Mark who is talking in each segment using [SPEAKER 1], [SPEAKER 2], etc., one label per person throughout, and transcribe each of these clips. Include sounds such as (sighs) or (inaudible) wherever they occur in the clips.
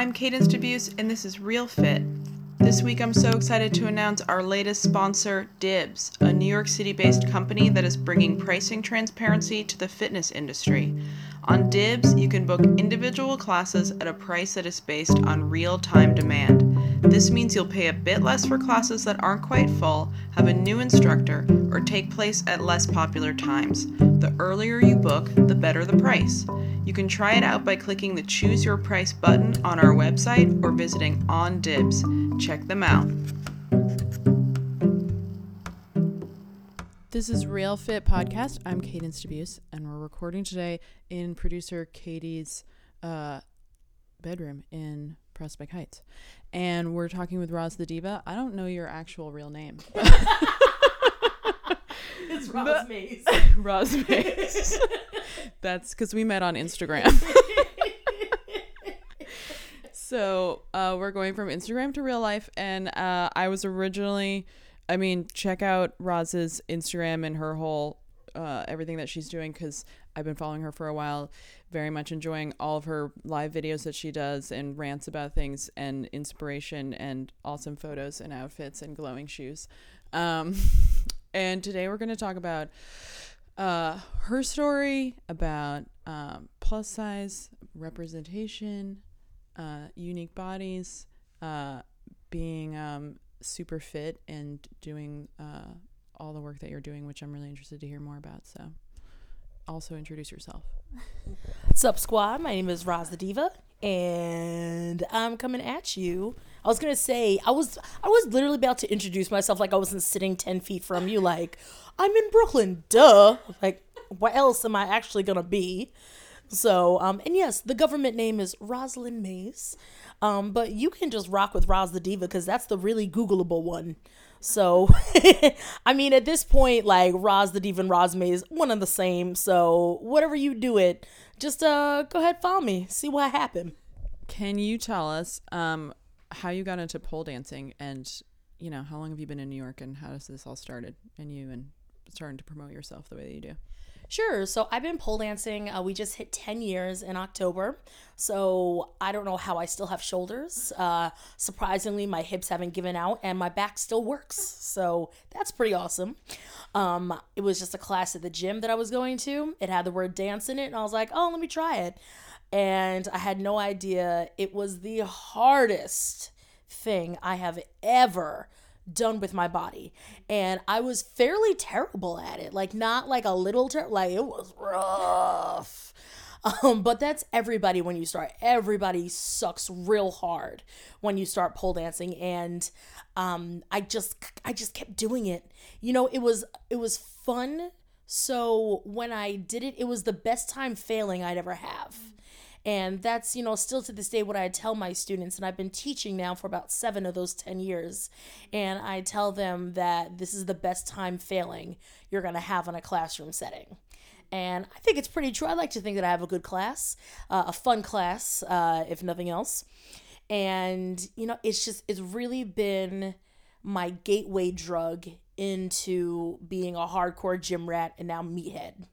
[SPEAKER 1] I'm Cadence Debuse, and this is Real Fit. This week, I'm so excited to announce our latest sponsor, Dibs, a New York City based company that is bringing pricing transparency to the fitness industry. On Dibs, you can book individual classes at a price that is based on real time demand. This means you'll pay a bit less for classes that aren't quite full, have a new instructor, or take place at less popular times. The earlier you book, the better the price. You can try it out by clicking the Choose Your Price button on our website or visiting On Dibs. Check them out. This is Real Fit Podcast. I'm Cadence Debuse, and we're recording today in producer Katie's uh, bedroom in Prospect Heights. And we're talking with Roz the Diva. I don't know your actual real name. (laughs)
[SPEAKER 2] it's Roz Mays. (laughs)
[SPEAKER 1] Roz Mays. (laughs) That's because we met on Instagram. so uh, we're going from Instagram to real life, and uh, I was originally, I mean, check out Roz's Instagram and her whole uh, everything that she's doing because I've been following her for a while. Very much enjoying all of her live videos that she does and rants about things and inspiration and awesome photos and outfits and glowing shoes. Um, (laughs) and today we're going to talk about uh, her story about um, plus size representation, uh, unique bodies, uh, being um, super fit, and doing uh, all the work that you're doing, which I'm really interested to hear more about. So, also introduce yourself.
[SPEAKER 2] What's up, squad? My name is Roz the Diva, and I'm coming at you. I was gonna say I was I was literally about to introduce myself like I wasn't sitting ten feet from you. Like I'm in Brooklyn, duh. Like what else am I actually gonna be? So um and yes, the government name is Rosalind Mays, um but you can just rock with Roz the Diva because that's the really Googleable one. So, (laughs) I mean, at this point, like Roz the Diva and Roz Mays, one and the same. So, whatever you do it, just uh, go ahead, follow me, see what happened.
[SPEAKER 1] Can you tell us um, how you got into pole dancing and, you know, how long have you been in New York and how does this all started and you and starting to promote yourself the way that you do?
[SPEAKER 2] Sure. So I've been pole dancing. Uh, we just hit 10 years in October. So I don't know how I still have shoulders. Uh, surprisingly, my hips haven't given out and my back still works. So that's pretty awesome. Um, it was just a class at the gym that I was going to. It had the word dance in it. And I was like, oh, let me try it. And I had no idea it was the hardest thing I have ever done with my body. And i was fairly terrible at it like not like a little like it was rough. Um, but that's everybody when you start. Everybody sucks real hard when you start pole dancing. And um, i just i just kept doing it. You know it was it was fun. So when i did it it was the best time failing i'd ever have and that's, you know, still to this day what I tell my students. And I've been teaching now for about seven of those 10 years. And I tell them that this is the best time failing you're going to have in a classroom setting. And I think it's pretty true. I like to think that I have a good class, uh, a fun class, uh, if nothing else. And, you know, it's just, it's really been my gateway drug into being a hardcore gym rat and now meathead.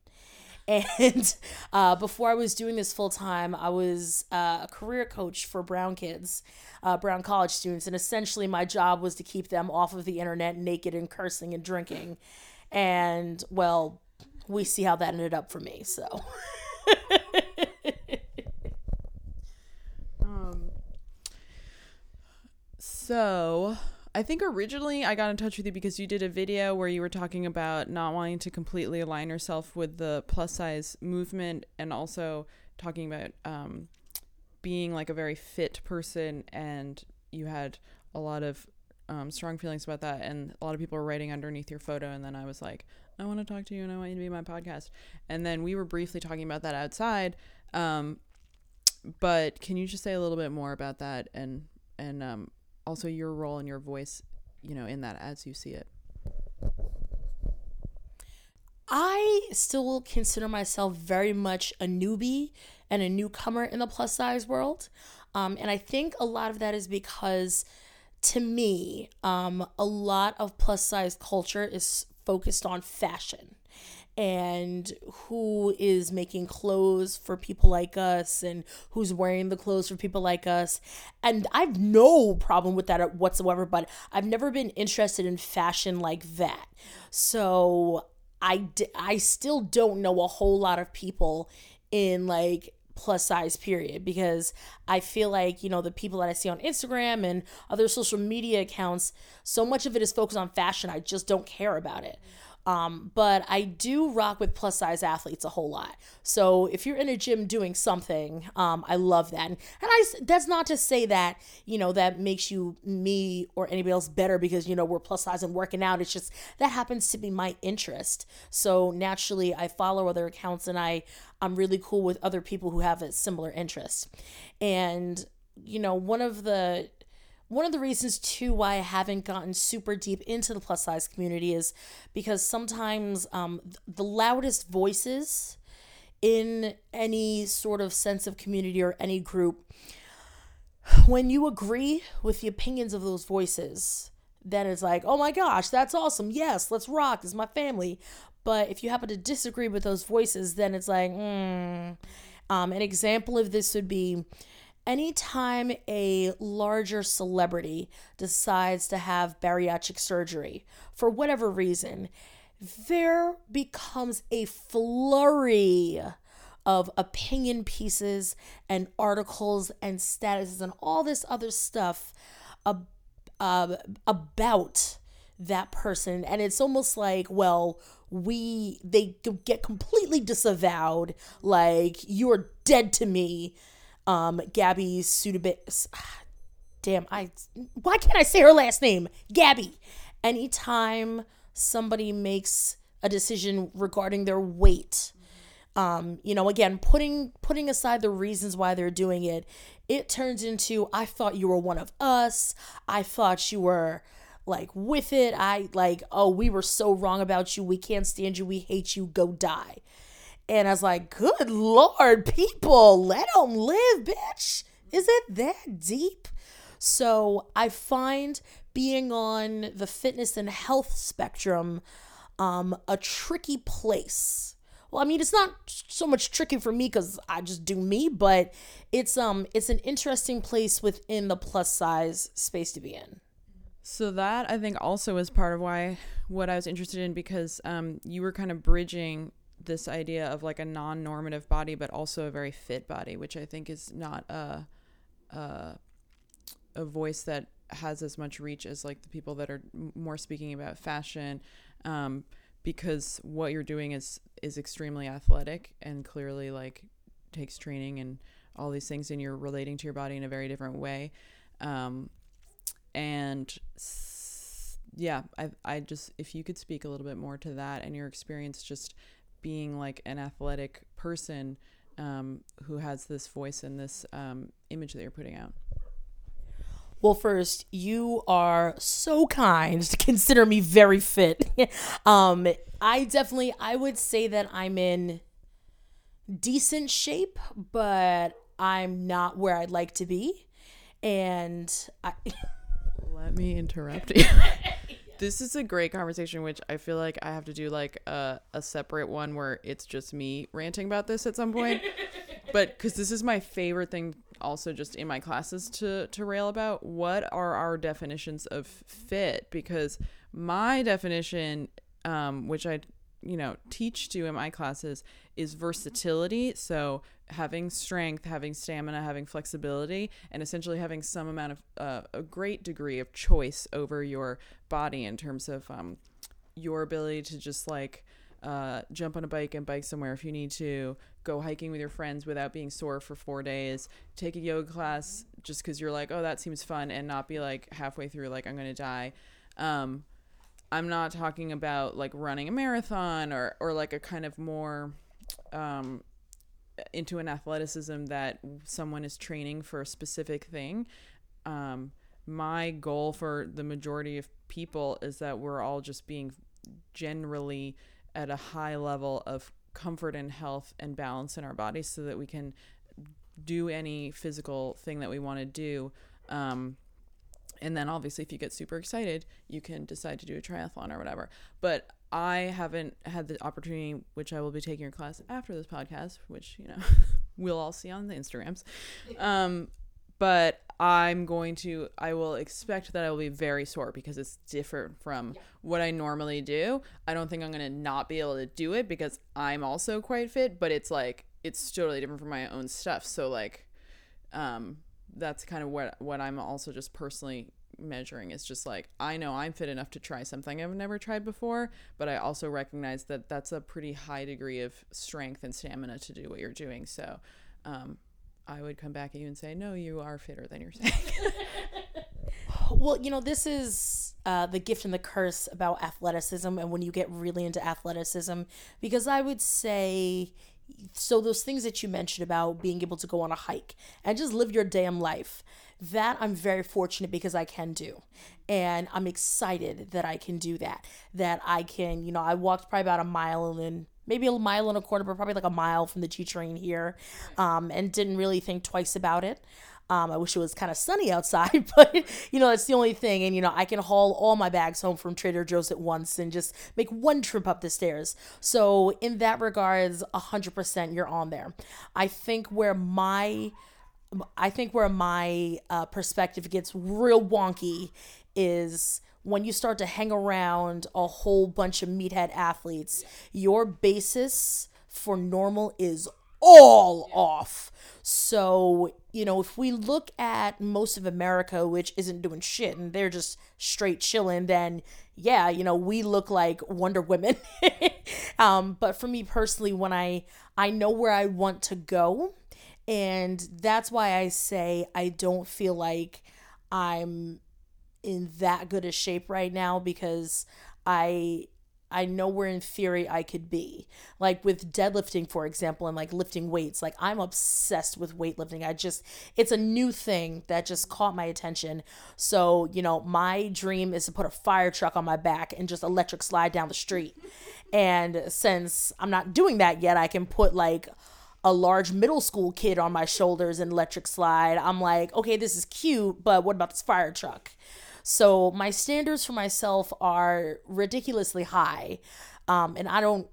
[SPEAKER 2] And (laughs) uh, before I was doing this full time, I was uh, a career coach for Brown kids, uh, Brown college students. And essentially, my job was to keep them off of the internet naked and cursing and drinking. And, well, we see how that ended up for me. So. (laughs)
[SPEAKER 1] um, so I think originally I got in touch with you because you did a video where you were talking about not wanting to completely align yourself with the plus size movement and also talking about um, being like a very fit person and you had a lot of um, strong feelings about that and a lot of people were writing underneath your photo and then I was like I want to talk to you and I want you to be my podcast. And then we were briefly talking about that outside um, but can you just say a little bit more about that and and um, also your role and your voice, you know, in that as you see it?
[SPEAKER 2] I still consider myself very much a newbie and a newcomer in the plus size world. Um, and I think a lot of that is because, to me, um, a lot of plus size culture is focused on fashion. And who is making clothes for people like us and who's wearing the clothes for people like us. And I've no problem with that whatsoever, but I've never been interested in fashion like that. So I, d- I still don't know a whole lot of people in like plus size period because I feel like, you know, the people that I see on Instagram and other social media accounts, so much of it is focused on fashion. I just don't care about it. Um, but I do rock with plus size athletes a whole lot. So if you're in a gym doing something, um, I love that. And, and I that's not to say that you know that makes you me or anybody else better because you know we're plus size and working out. It's just that happens to be my interest. So naturally, I follow other accounts and I I'm really cool with other people who have a similar interest. And you know one of the one of the reasons too why I haven't gotten super deep into the plus size community is because sometimes um, the loudest voices in any sort of sense of community or any group, when you agree with the opinions of those voices, then it's like, oh my gosh, that's awesome. Yes, let's rock. This is my family. But if you happen to disagree with those voices, then it's like, hmm. Um, an example of this would be anytime a larger celebrity decides to have bariatric surgery for whatever reason, there becomes a flurry of opinion pieces and articles and statuses and all this other stuff ab- uh, about that person. And it's almost like well we they get completely disavowed. Like you're dead to me um, Gabby Sudabit. (sighs) Damn, I why can't I say her last name? Gabby. Anytime somebody makes a decision regarding their weight, um, you know, again, putting putting aside the reasons why they're doing it, it turns into I thought you were one of us. I thought you were like with it. I like, oh, we were so wrong about you. We can't stand you. We hate you. Go die. And I was like, good Lord, people, let them live, bitch. Is it that deep? So I find being on the fitness and health spectrum um, a tricky place. Well, I mean, it's not so much tricky for me because I just do me, but it's um it's an interesting place within the plus size space to be in.
[SPEAKER 1] So that I think also is part of why what I was interested in because um you were kind of bridging this idea of like a non-normative body but also a very fit body which i think is not a a, a voice that has as much reach as like the people that are more speaking about fashion um, because what you're doing is is extremely athletic and clearly like takes training and all these things and you're relating to your body in a very different way. Um, and yeah I, I just if you could speak a little bit more to that and your experience just being like an athletic person um, who has this voice and this um, image that you're putting out?
[SPEAKER 2] Well, first, you are so kind to consider me very fit. (laughs) um, I definitely, I would say that I'm in decent shape, but I'm not where I'd like to be. And I.
[SPEAKER 1] Let me interrupt (laughs) you. This is a great conversation, which I feel like I have to do like a, a separate one where it's just me ranting about this at some point. (laughs) but because this is my favorite thing, also just in my classes to to rail about. What are our definitions of fit? Because my definition, um, which I you know teach to in my classes, is versatility. So having strength, having stamina, having flexibility, and essentially having some amount of uh, a great degree of choice over your body in terms of um, your ability to just like uh, jump on a bike and bike somewhere if you need to, go hiking with your friends without being sore for four days, take a yoga class just because you're like, oh, that seems fun, and not be like halfway through, like, I'm going to die. Um, I'm not talking about like running a marathon or, or like a kind of more um, into an athleticism that someone is training for a specific thing. Um, my goal for the majority of people is that we're all just being generally at a high level of comfort and health and balance in our bodies so that we can do any physical thing that we want to do. Um, and then obviously if you get super excited, you can decide to do a triathlon or whatever. But I haven't had the opportunity, which I will be taking your class after this podcast, which you know (laughs) we'll all see on the Instagrams. Um, but I'm going to, I will expect that I will be very sore because it's different from yeah. what I normally do. I don't think I'm going to not be able to do it because I'm also quite fit, but it's like, it's totally different from my own stuff. So, like, um, that's kind of what, what I'm also just personally measuring is just like I know I'm fit enough to try something I've never tried before, but I also recognize that that's a pretty high degree of strength and stamina to do what you're doing. So, um, I would come back at you and say, no, you are fitter than you're saying. (laughs)
[SPEAKER 2] well, you know, this is uh, the gift and the curse about athleticism and when you get really into athleticism, because I would say, so those things that you mentioned about being able to go on a hike and just live your damn life that I'm very fortunate because I can do. And I'm excited that I can do that. That I can, you know, I walked probably about a mile and then maybe a mile and a quarter, but probably like a mile from the G train here, um, and didn't really think twice about it. Um, I wish it was kind of sunny outside, (laughs) but you know, that's the only thing. And you know, I can haul all my bags home from Trader Joe's at once and just make one trip up the stairs. So in that regards, hundred percent, you're on there. I think where my I think where my uh, perspective gets real wonky is when you start to hang around a whole bunch of meathead athletes, your basis for normal is all off. So, you know, if we look at most of America, which isn't doing shit and they're just straight chilling, then yeah, you know, we look like Wonder Women. (laughs) um, but for me personally, when I I know where I want to go, and that's why I say I don't feel like I'm in that good a shape right now because I I know where in theory I could be. Like with deadlifting, for example, and like lifting weights. Like I'm obsessed with weightlifting. I just, it's a new thing that just caught my attention. So, you know, my dream is to put a fire truck on my back and just electric slide down the street. And since I'm not doing that yet, I can put like a large middle school kid on my shoulders and electric slide. I'm like, okay, this is cute, but what about this fire truck? So my standards for myself are ridiculously high. Um, and I don't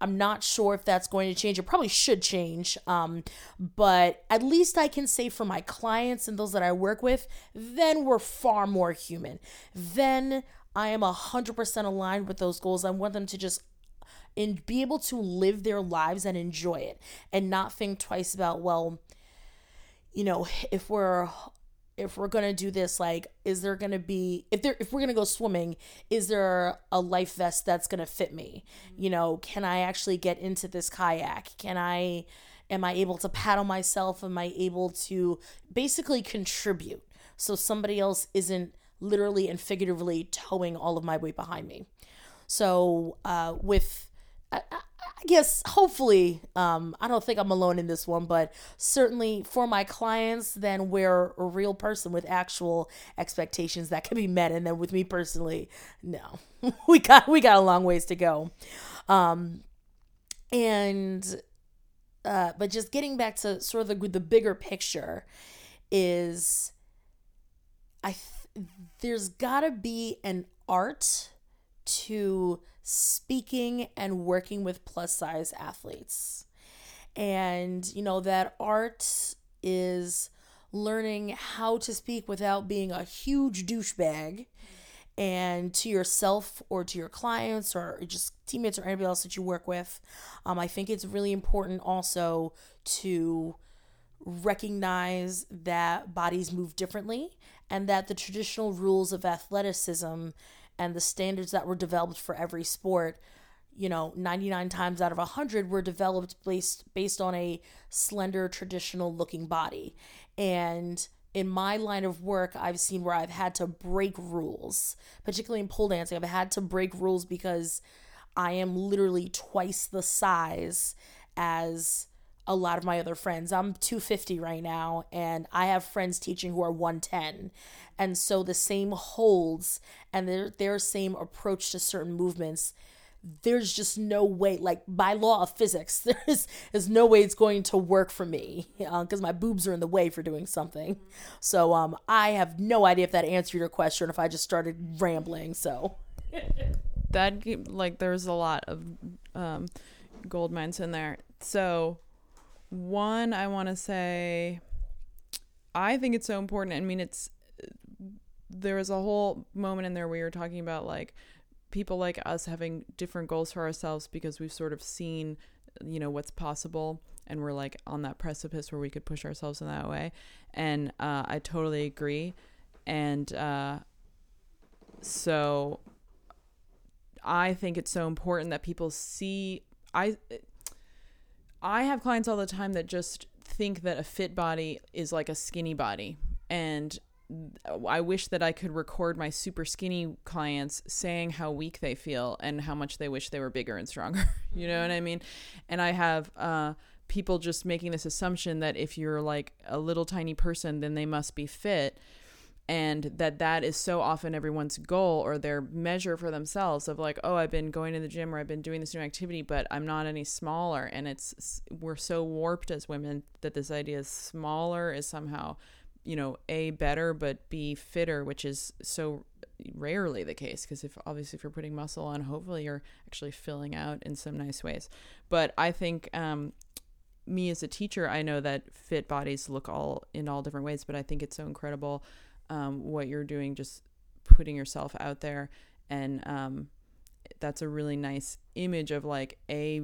[SPEAKER 2] I'm not sure if that's going to change. It probably should change. Um, but at least I can say for my clients and those that I work with, then we're far more human. Then I am 100% aligned with those goals. I want them to just and be able to live their lives and enjoy it and not think twice about well you know if we're if we're gonna do this like is there gonna be if there if we're gonna go swimming is there a life vest that's gonna fit me? You know can i actually get into this kayak? Can i am i able to paddle myself? Am i able to basically contribute so somebody else isn't literally and figuratively towing all of my weight behind me? So uh, with I, I, guess hopefully um, i don't think i'm alone in this one but certainly for my clients then we're a real person with actual expectations that can be met. And then with me personally no (laughs) we got we got a long ways to go. Um, and uh, but just getting back to sort of the, the bigger picture is i th- there's gotta be an art to speaking and working with plus size athletes. And, you know, that art is learning how to speak without being a huge douchebag and to yourself or to your clients or just teammates or anybody else that you work with. Um, I think it's really important also to recognize that bodies move differently and that the traditional rules of athleticism and the standards that were developed for every sport you know 99 times out of 100 were developed based based on a slender traditional looking body. And in my line of work i've seen where i've had to break rules particularly in pole dancing i've had to break rules because i am literally twice the size as a lot of my other friends. I'm 250 right now, and I have friends teaching who are 110. And so the same holds and their, their same approach to certain movements. There's just no way, like by law of physics, (laughs) there's, there's no way it's going to work for me because uh, my boobs are in the way for doing something. So um, I have no idea if that answered your question if I just started rambling. So.
[SPEAKER 1] that like there's a lot of um, gold mines in there. So one, I want to say, I think it's so important. I mean, it's there was a whole moment in there where you were talking about like people like us having different goals for ourselves because we've sort of seen you know what's possible and we're like on that precipice where we could push ourselves in that way and uh, i totally agree and uh, so i think it's so important that people see i i have clients all the time that just think that a fit body is like a skinny body and I wish that I could record my super skinny clients saying how weak they feel and how much they wish they were bigger and stronger. (laughs) you know what I mean? And I have uh, people just making this assumption that if you're like a little tiny person, then they must be fit. And that that is so often everyone's goal or their measure for themselves of like, oh, I've been going to the gym or I've been doing this new activity, but I'm not any smaller. And it's we're so warped as women that this idea is smaller is somehow you know a better but b fitter which is so rarely the case because if obviously if you're putting muscle on hopefully you're actually filling out in some nice ways but i think um, me as a teacher i know that fit bodies look all in all different ways but i think it's so incredible um, what you're doing just putting yourself out there and um, that's a really nice image of like a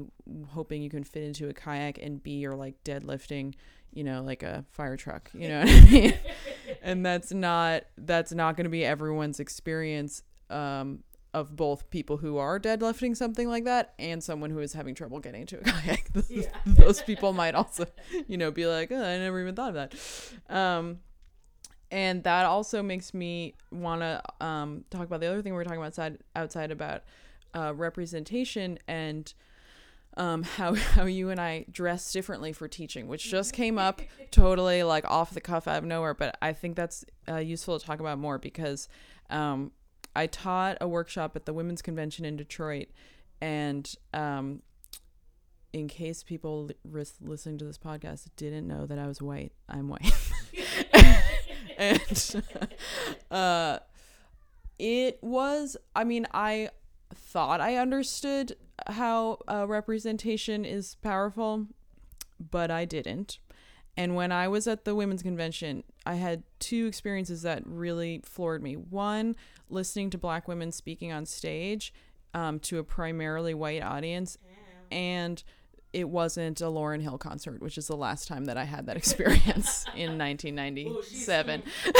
[SPEAKER 1] hoping you can fit into a kayak and b you're like deadlifting you know, like a fire truck, you know what I mean? (laughs) and that's not that's not going to be everyone's experience um, of both people who are deadlifting something like that and someone who is having trouble getting into a kayak. (laughs) Yeah. Those people might also, you know, be like, oh, I never even thought of that. Um, and that also makes me want to um, talk about the other thing we were talking about outside, outside about uh, representation and um, (laughs) how how you and I dress differently for teaching, which just came up (laughs) totally like off the cuff out of nowhere. But I think that's uh, useful to talk about more because um, I taught a workshop at the Women's Convention in Detroit, and um, in case people li- listening to this podcast didn't know that I was white, I'm white, (laughs) (laughs) and (laughs) uh, it was. I mean, I thought I understood how uh, representation is powerful, but I didn't. And when I was at the women's convention, I had two experiences that really floored me. One, listening to black women speaking on stage um, to a primarily white audience, and it wasn't a Lauryn Hill concert, which is the last time that I had that experience (laughs) in 1997. Ooh,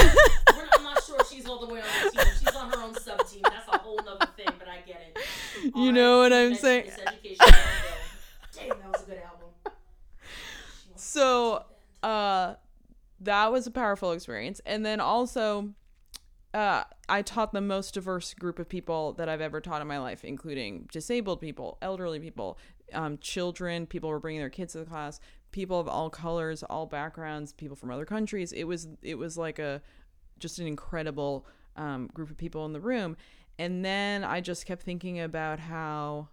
[SPEAKER 2] I'm not sure she's all the way on the team. She's on her own sub team. That's a whole other thing, but I get it.
[SPEAKER 1] All (laughs) you know what I'm saying?
[SPEAKER 2] Damn, that was a good album. (laughs)
[SPEAKER 1] So, uh, that was a powerful experience. And then also, uh, I taught the most diverse group of people that I've ever taught in my life, including disabled people, elderly people, um, children. People were bringing their kids to the class. People of all colors, all backgrounds, people from other countries. It was it was like a just an incredible um, group of people in the room. And then I just kept thinking about how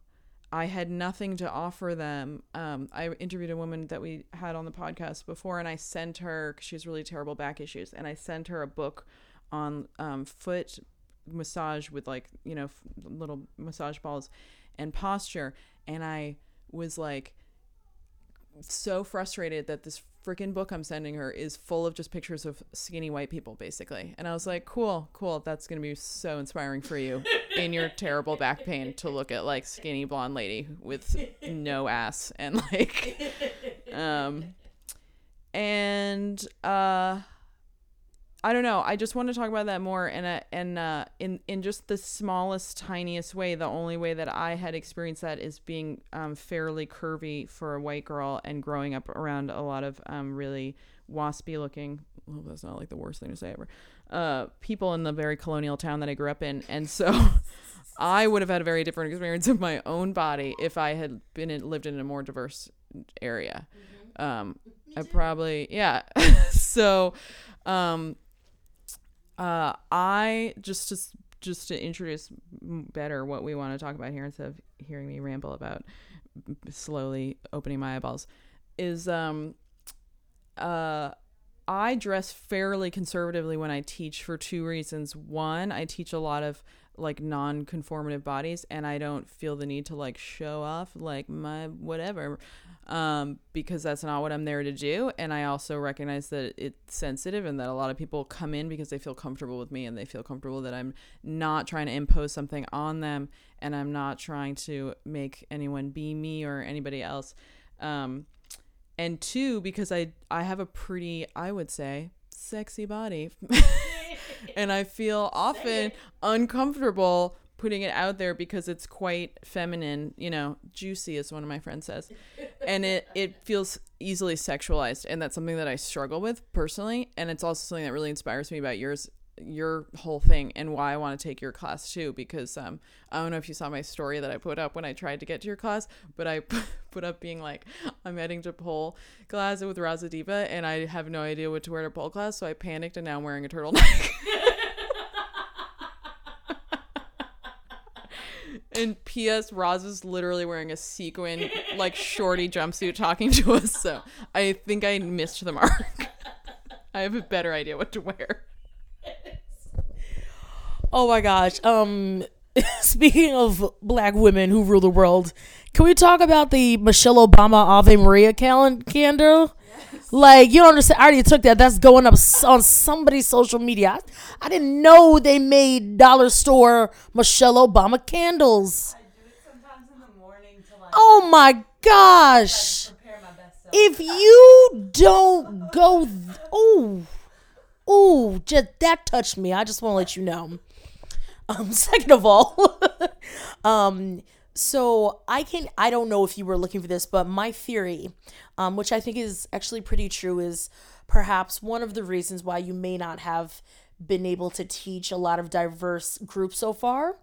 [SPEAKER 1] I had nothing to offer them. Um, I interviewed a woman that we had on the podcast before, and I sent her, because she has really terrible back issues, and I sent her a book on um, foot massage with like, you know, little massage balls and posture. And I was like, so frustrated that this freaking book I'm sending her is full of just pictures of skinny white people, basically. And I was like, cool, cool. That's going to be so inspiring for you in your terrible back pain to look at like skinny blonde lady with no ass and like, (laughs) um, and, uh, I don't know. I just want to talk about that more and uh, and uh, in in just the smallest, tiniest way. The only way that I had experienced that is being um, fairly curvy for a white girl and growing up around a lot of um, really waspy looking. Well, that's not like the worst thing to say ever. Uh, people in the very colonial town that I grew up in, and so (laughs) I would have had a very different experience of my own body if I had been in, lived in a more diverse area. Mm-hmm. Um, I probably yeah. (laughs) so um uh, I just to just to introduce better what we want to talk about here instead of hearing me ramble about slowly opening my eyeballs is um uh I dress fairly conservatively when I teach for two reasons. One, I teach a lot of like non-conformative bodies and I don't feel the need to like show off like my whatever um because that's not what I'm there to do. And I also recognize that it's sensitive and that a lot of people come in because they feel comfortable with me and they feel comfortable that I'm not trying to impose something on them and I'm not trying to make anyone be me or anybody else. Um and two because I I have a pretty I would say sexy body (laughs) (laughs) and I feel often uncomfortable putting it out there because it's quite feminine, you know, juicy as one of my friends says. And it it (laughs) feels easily sexualized. And that's something that I struggle with personally. And it's also something that really inspires me about yours your whole thing and why I want to take your class too because um I don't know if you saw my story that I put up when I tried to get to your class but I (laughs) put up being like I'm heading to pole class with Roz the Diva and I have no idea what to wear to pole class so I panicked and now I'm wearing a turtleneck (laughs) and P.S. Roz is literally wearing a sequin like shorty jumpsuit talking to us so I think I missed the mark (laughs) I have a better idea what to wear
[SPEAKER 2] Oh my gosh. Um (laughs) speaking of black women who rule the world, can we talk about the Michelle Obama Ave Maria cal- candle? Like you don't understand. I already took that. That's going up on somebody's social media. I, I didn't know they made dollar store Michelle Obama candles. Oh my gosh! If you don't go, th- oh, oh, just that touched me. I just want to let you know. Um, (laughs) second of all, (laughs) um, so I can I don't know if you were looking for this, but my theory, um, which I think is actually pretty true, is perhaps one of the reasons why you may not have been able to teach a lot of diverse groups so far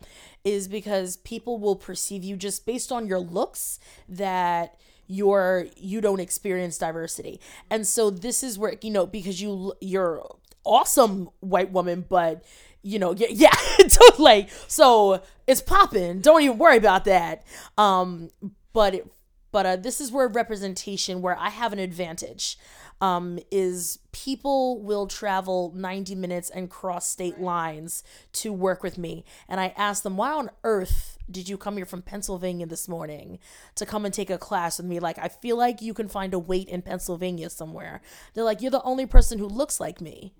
[SPEAKER 2] is because people will perceive you just based on your looks that you're you don't experience diversity. And so this is where you know because you you're awesome white woman but you know yeah yeah (laughs) like so it's popping. Don't even worry about that. Um but it, but uh, this is where representation where i have an advantage um, is people will travel 90 minutes and cross state lines to work with me. And i ask them why on earth did you come here from pennsylvania this morning to come and take a class with me? Like i feel like you can find a wait in pennsylvania somewhere. They're like you're the only person who looks like me.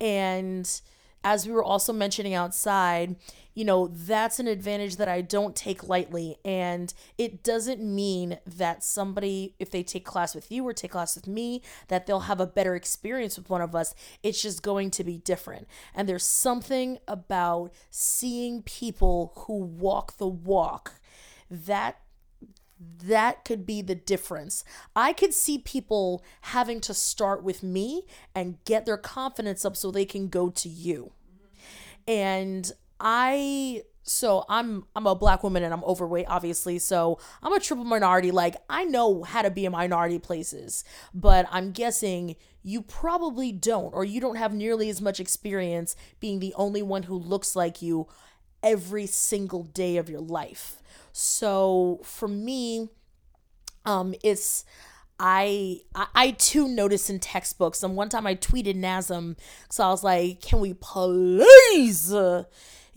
[SPEAKER 2] And as we were also mentioning outside, you know, that's an advantage that I don't take lightly. And it doesn't mean that somebody, if they take class with you or take class with me, that they'll have a better experience with one of us. It's just going to be different. And there's something about seeing people who walk the walk that that could be the difference. I could see people having to start with me and get their confidence up so they can go to you. And I so I'm I'm a black woman and I'm overweight obviously. So I'm a triple minority like I know how to be in minority places, but I'm guessing you probably don't or you don't have nearly as much experience being the only one who looks like you every single day of your life. So for me, um, it's I, I I too noticed in textbooks. And one time I tweeted NASM, so I was like, "Can we please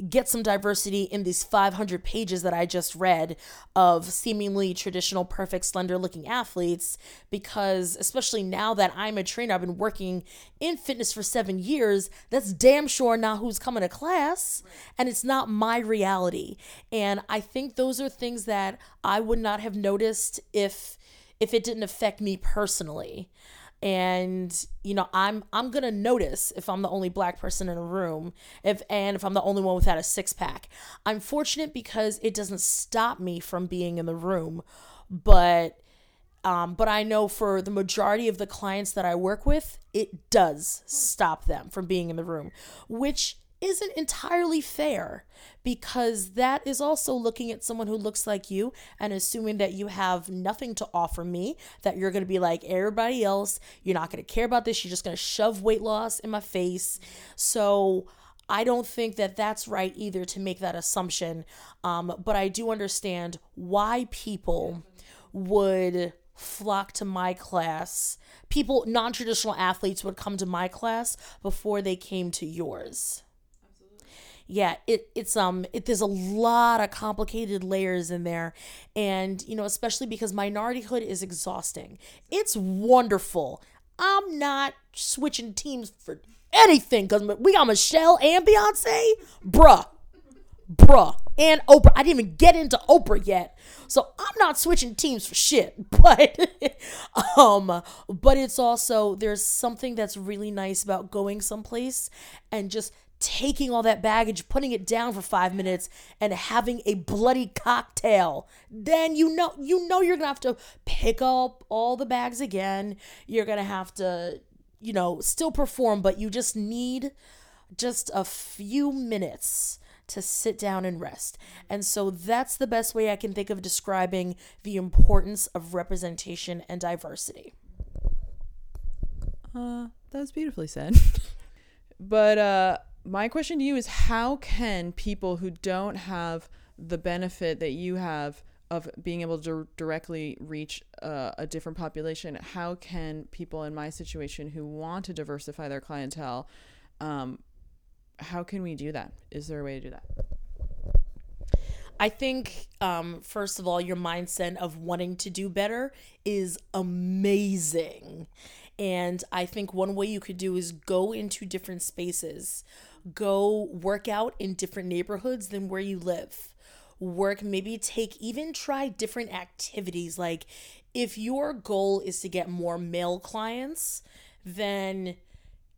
[SPEAKER 2] get some diversity in these 500 pages that I just read of seemingly traditional, perfect, slender-looking athletes?" Because especially now that I'm a trainer, I've been working in fitness for seven years. That's damn sure not who's coming to class, and it's not my reality. And I think those are things that I would not have noticed if if it didn't affect me personally and you know i'm i'm gonna notice if i'm the only black person in a room if and if i'm the only one without a six-pack i'm fortunate because it doesn't stop me from being in the room but um, but I know for the majority of the clients that I work with, it does stop them from being in the room, which isn't entirely fair because that is also looking at someone who looks like you and assuming that you have nothing to offer me, that you're going to be like everybody else, you're not going to care about this, you're just going to shove weight loss in my face. So, I don't think that that's right either to make that assumption. Um, but I do understand why people would flock to my class. People, non traditional athletes, would come to my class before they came to yours. Yeah, it it's um it there's a lot of complicated layers in there, and you know especially because minorityhood is exhausting. It's wonderful. I'm not switching teams for anything because we got Michelle and Beyonce, bruh, bruh, and Oprah. I didn't even get into Oprah yet, so I'm not switching teams for shit. (laughs) But um, but it's also there's something that's really nice about going someplace and just taking all that baggage, putting it down for five minutes, and having a bloody cocktail, then you know you know you're gonna have to pick up all the bags again. You're gonna have to, you know, still perform, but you just need just a few minutes to sit down and rest. And so that's the best way I can think of describing the importance of representation and diversity.
[SPEAKER 1] Uh, that was beautifully said. (laughs) but uh my question to you is how can people who don't have the benefit that you have of being able to directly reach uh, a different population how can people in my situation who want to diversify their clientele um, how can we do that is there a way to do that
[SPEAKER 2] I think, um, first of all, your mindset of wanting to do better is amazing. And I think one way you could do is go into different spaces go work out in different neighborhoods than where you live. Work, maybe take, even try different activities. Like if your goal is to get more male clients, then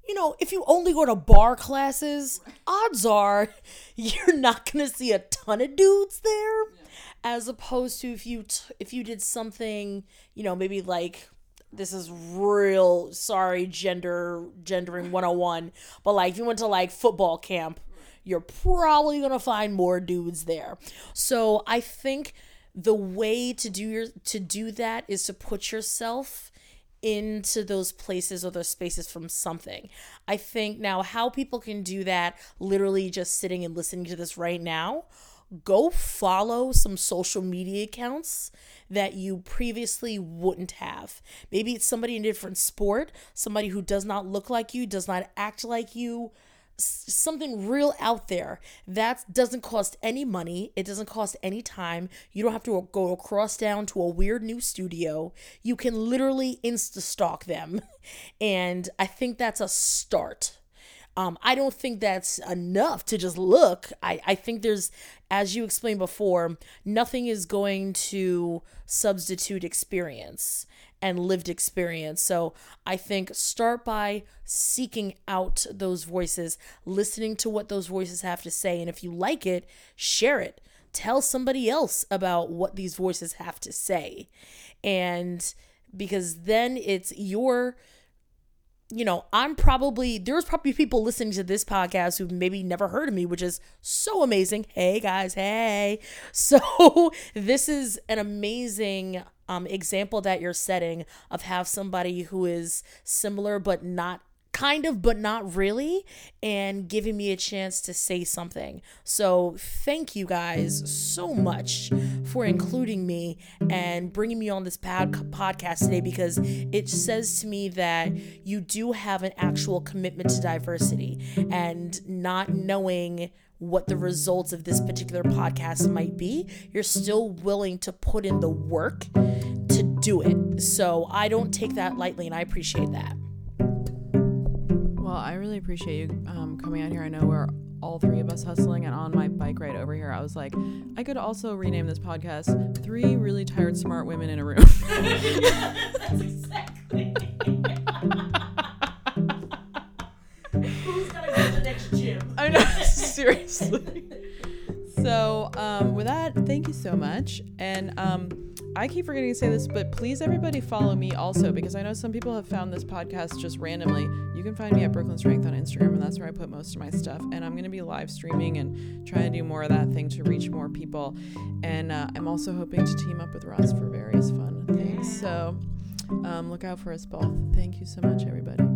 [SPEAKER 2] you know, if you only go to barre classes, odds are (laughs) you're not going to see a ton of dudes there as opposed to if you t- if you did something, you know, maybe like this is real sorry gender gendering 101 but like if you went to like football camp you're probably gonna find more dudes there so i think the way to do your to do that is to put yourself into those places or those spaces from something. I think now how people can do that literally just sitting and listening to this right now, go follow some social media accounts that you previously wouldn't have. Maybe it's somebody in a different sport, somebody who does not look like you, does not act like you, something real out there. That doesn't cost any money. It doesn't cost any time. You don't have to go across down to a weird new studio. You can literally insta stalk them. (laughs) And i think that's a start um, I don't think that's enough to just look. I, I think there's, as you explained before, nothing is going to substitute experience and lived experience. So I think start by seeking out those voices, listening to what those voices have to say. And if you like it, share it. Tell somebody else about what these voices have to say. And because then it's your you know, I'm probably there's probably people listening to this podcast who've maybe never heard of me, which is so amazing. Hey guys, hey. (laughs) So this is an amazing um, example that you're setting of have somebody who is similar but not kind of but not really and giving me a chance to say something so thank you guys so much for including me and bringing me on this pod- podcast today because it says to me that you do have an actual commitment to diversity and not knowing what the results of this particular podcast might be, you're still willing to put in the work to do it. So I don't take that lightly, and I appreciate that.
[SPEAKER 1] Well, I really appreciate you um, coming out here. I know we're all three of us hustling, and on my bike ride over here, I was like, I could also rename this podcast Three Really Tired Smart Women in a Room. (laughs) That's exactly. (laughs) Who's gonna go to the next gym? (laughs) I know, seriously. So, um, with that, thank you so much. And um, I keep forgetting to say this, but please, everybody, follow me also because I know some people have found this podcast just randomly. You can find me at Brooklyn Strength on Instagram, and that's where I put most of my stuff. And I'm going to be live streaming and trying to do more of that thing to reach more people. And uh, I'm also hoping to team up with Roz for various fun things. So um, look out for us both. Thank you so much, everybody.